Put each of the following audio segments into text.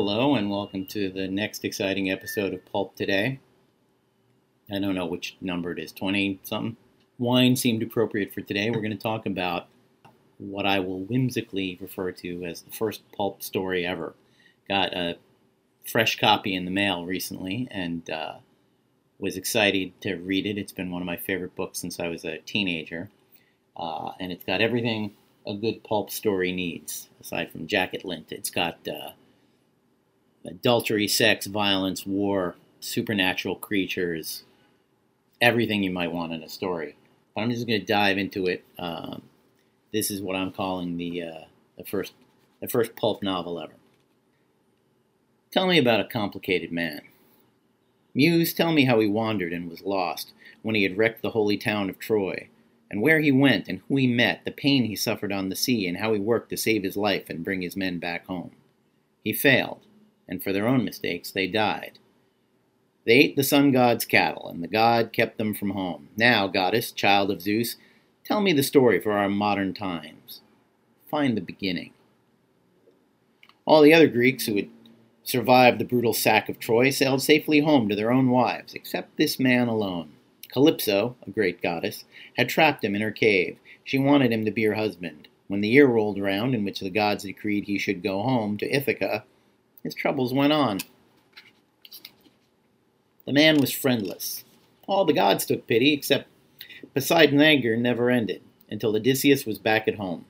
Hello, and welcome to the next exciting episode of Pulp Today. I don't know which number it is, 20 something. Wine seemed appropriate for today. We're going to talk about what I will whimsically refer to as the first pulp story ever. Got a fresh copy in the mail recently and uh, was excited to read it. It's been one of my favorite books since I was a teenager. Uh, and it's got everything a good pulp story needs, aside from jacket lint. It's got uh, adultery, sex, violence, war, supernatural creatures, everything you might want in a story. But I'm just going to dive into it. Um, this is what I'm calling the uh, the first the first pulp novel ever. Tell me about a complicated man. Muse, tell me how he wandered and was lost when he had wrecked the holy town of Troy, and where he went and who he met, the pain he suffered on the sea, and how he worked to save his life and bring his men back home. He failed, and for their own mistakes they died. They ate the sun god's cattle, and the god kept them from home. Now, goddess, child of Zeus, tell me the story for our modern times. Find the beginning. All the other Greeks who had survived the brutal sack of Troy sailed safely home to their own wives, except this man alone. Calypso, a great goddess, had trapped him in her cave. She wanted him to be her husband. When the year rolled around in which the gods decreed he should go home to Ithaca, his troubles went on. The man was friendless. All the gods took pity, except Poseidon's anger never ended, until Odysseus was back at home.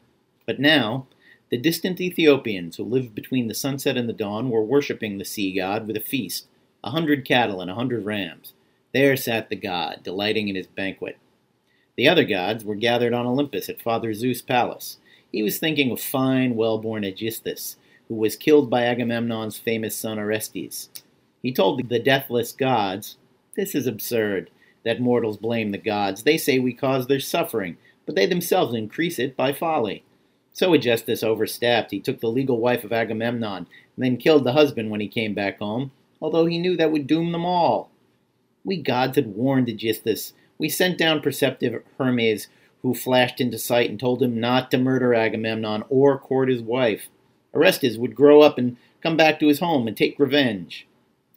But now, the distant Ethiopians who lived between the sunset and the dawn were worshipping the sea god with a feast, a hundred cattle and a hundred rams. There sat the god, delighting in his banquet. The other gods were gathered on Olympus at Father Zeus' palace. He was thinking of fine, well born Aegisthus, who was killed by Agamemnon's famous son Orestes. He told the deathless gods, This is absurd, that mortals blame the gods. They say we cause their suffering, but they themselves increase it by folly. So Aegisthus overstepped. He took the legal wife of Agamemnon, and then killed the husband when he came back home, although he knew that would doom them all. We gods had warned Aegisthus. We sent down perceptive Hermes, who flashed into sight and told him not to murder Agamemnon or court his wife. Orestes would grow up and come back to his home and take revenge.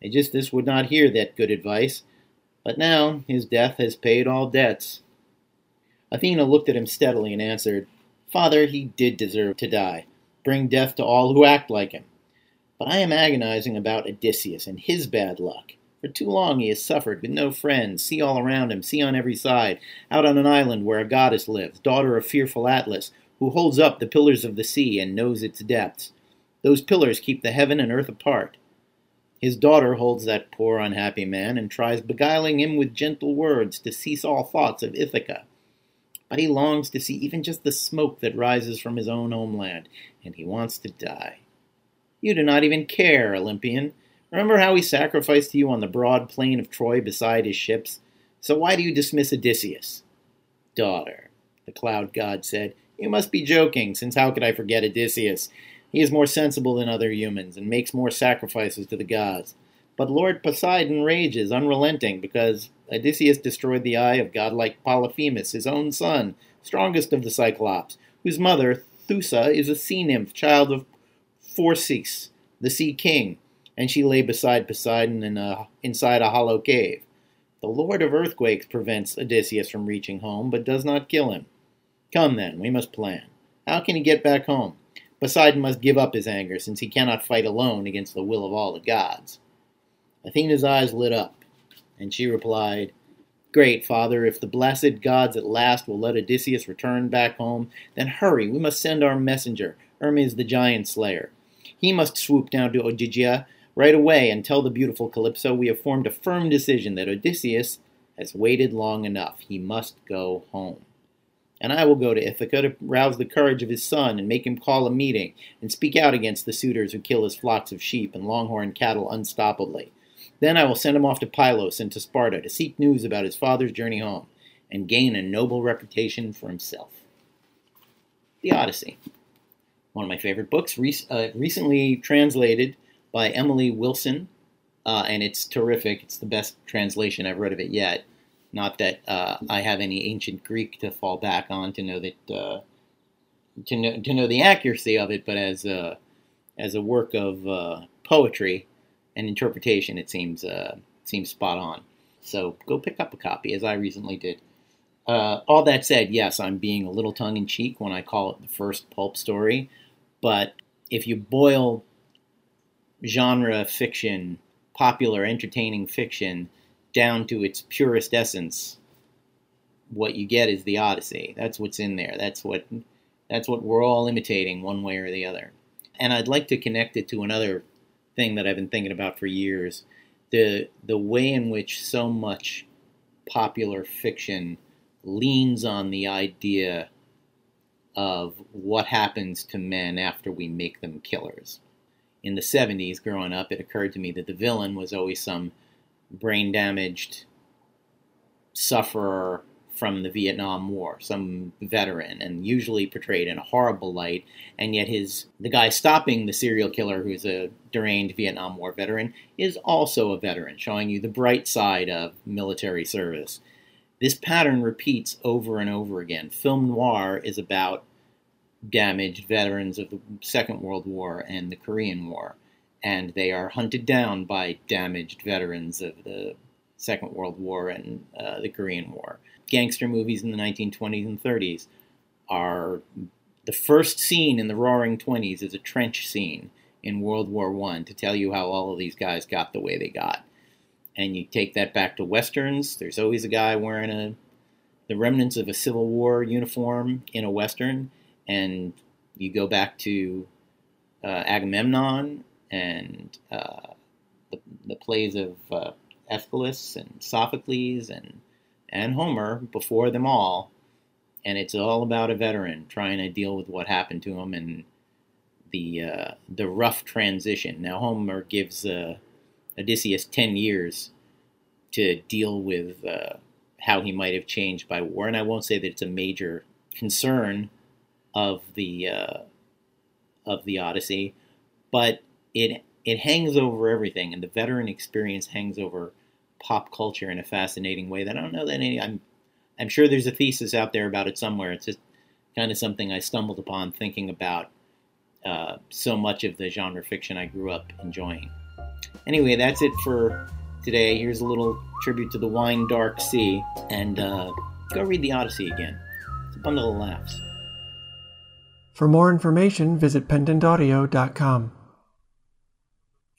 Aegisthus would not hear that good advice, but now his death has paid all debts. Athena looked at him steadily and answered, Father, he did deserve to die. Bring death to all who act like him. But I am agonizing about Odysseus and his bad luck. For too long he has suffered with no friends, sea all around him, sea on every side, out on an island where a goddess lives, daughter of fearful Atlas, who holds up the pillars of the sea and knows its depths. Those pillars keep the heaven and earth apart. His daughter holds that poor unhappy man and tries beguiling him with gentle words to cease all thoughts of Ithaca. But he longs to see even just the smoke that rises from his own homeland, and he wants to die. You do not even care, Olympian. Remember how he sacrificed to you on the broad plain of Troy beside his ships? So why do you dismiss Odysseus? Daughter, the cloud god said, you must be joking, since how could I forget Odysseus? He is more sensible than other humans and makes more sacrifices to the gods. But Lord Poseidon rages, unrelenting, because Odysseus destroyed the eye of godlike Polyphemus, his own son, strongest of the Cyclops, whose mother, Thoosa, is a sea nymph, child of Phorcys, the sea king, and she lay beside Poseidon in a, inside a hollow cave. The Lord of Earthquakes prevents Odysseus from reaching home, but does not kill him. Come then, we must plan. How can he get back home? Poseidon must give up his anger, since he cannot fight alone against the will of all the gods. Athena's eyes lit up, and she replied, Great, Father, if the blessed gods at last will let Odysseus return back home, then hurry, we must send our messenger, Hermes the giant slayer. He must swoop down to Ogygia right away and tell the beautiful Calypso we have formed a firm decision that Odysseus has waited long enough. He must go home and I will go to Ithaca to rouse the courage of his son and make him call a meeting and speak out against the suitors who kill his flocks of sheep and longhorn cattle unstoppably. Then I will send him off to Pylos and to Sparta to seek news about his father's journey home and gain a noble reputation for himself. The Odyssey, one of my favorite books, uh, recently translated by Emily Wilson, uh, and it's terrific. It's the best translation I've read of it yet. Not that uh, I have any ancient Greek to fall back on to know that uh, to know to know the accuracy of it, but as a as a work of uh, poetry and interpretation, it seems uh, seems spot on. So go pick up a copy, as I recently did. Uh, all that said, yes, I'm being a little tongue in cheek when I call it the first pulp story, but if you boil genre fiction, popular entertaining fiction, down to its purest essence, what you get is the Odyssey. That's what's in there. That's what that's what we're all imitating one way or the other. And I'd like to connect it to another thing that I've been thinking about for years. The the way in which so much popular fiction leans on the idea of what happens to men after we make them killers. In the 70s, growing up, it occurred to me that the villain was always some brain damaged sufferer from the Vietnam War, some veteran, and usually portrayed in a horrible light. And yet, his the guy stopping the serial killer, who's a deranged Vietnam War veteran, is also a veteran, showing you the bright side of military service. This pattern repeats over and over again. Film noir is about damaged veterans of the Second World War and the Korean War, and they are hunted down by damaged veterans of the Second World War and uh, the Korean War. Gangster movies in the 1920s and 30s are the first scene in the Roaring Twenties is a trench scene in World War One to tell you how all of these guys got the way they got. And you take that back to westerns. There's always a guy wearing a the remnants of a Civil War uniform in a western, and you go back to uh, Agamemnon and uh, the, the, plays of uh, Aeschylus and Sophocles and and Homer before them all, and it's all about a veteran trying to deal with what happened to him and the uh, the rough transition. Now Homer gives uh, Odysseus ten years to deal with uh, how he might have changed by war, and I won't say that it's a major concern of the uh, of the Odyssey, but it it hangs over everything, and the veteran experience hangs over pop culture in a fascinating way that I don't know that any. I'm I'm sure there's a thesis out there about it somewhere. It's just kind of something I stumbled upon thinking about uh, so much of the genre fiction I grew up enjoying. Anyway, that's it for today. Here's a little tribute to the wine dark sea, and uh, go read the Odyssey again. It's a bundle of laughs. For more information, visit pendantaudio.com.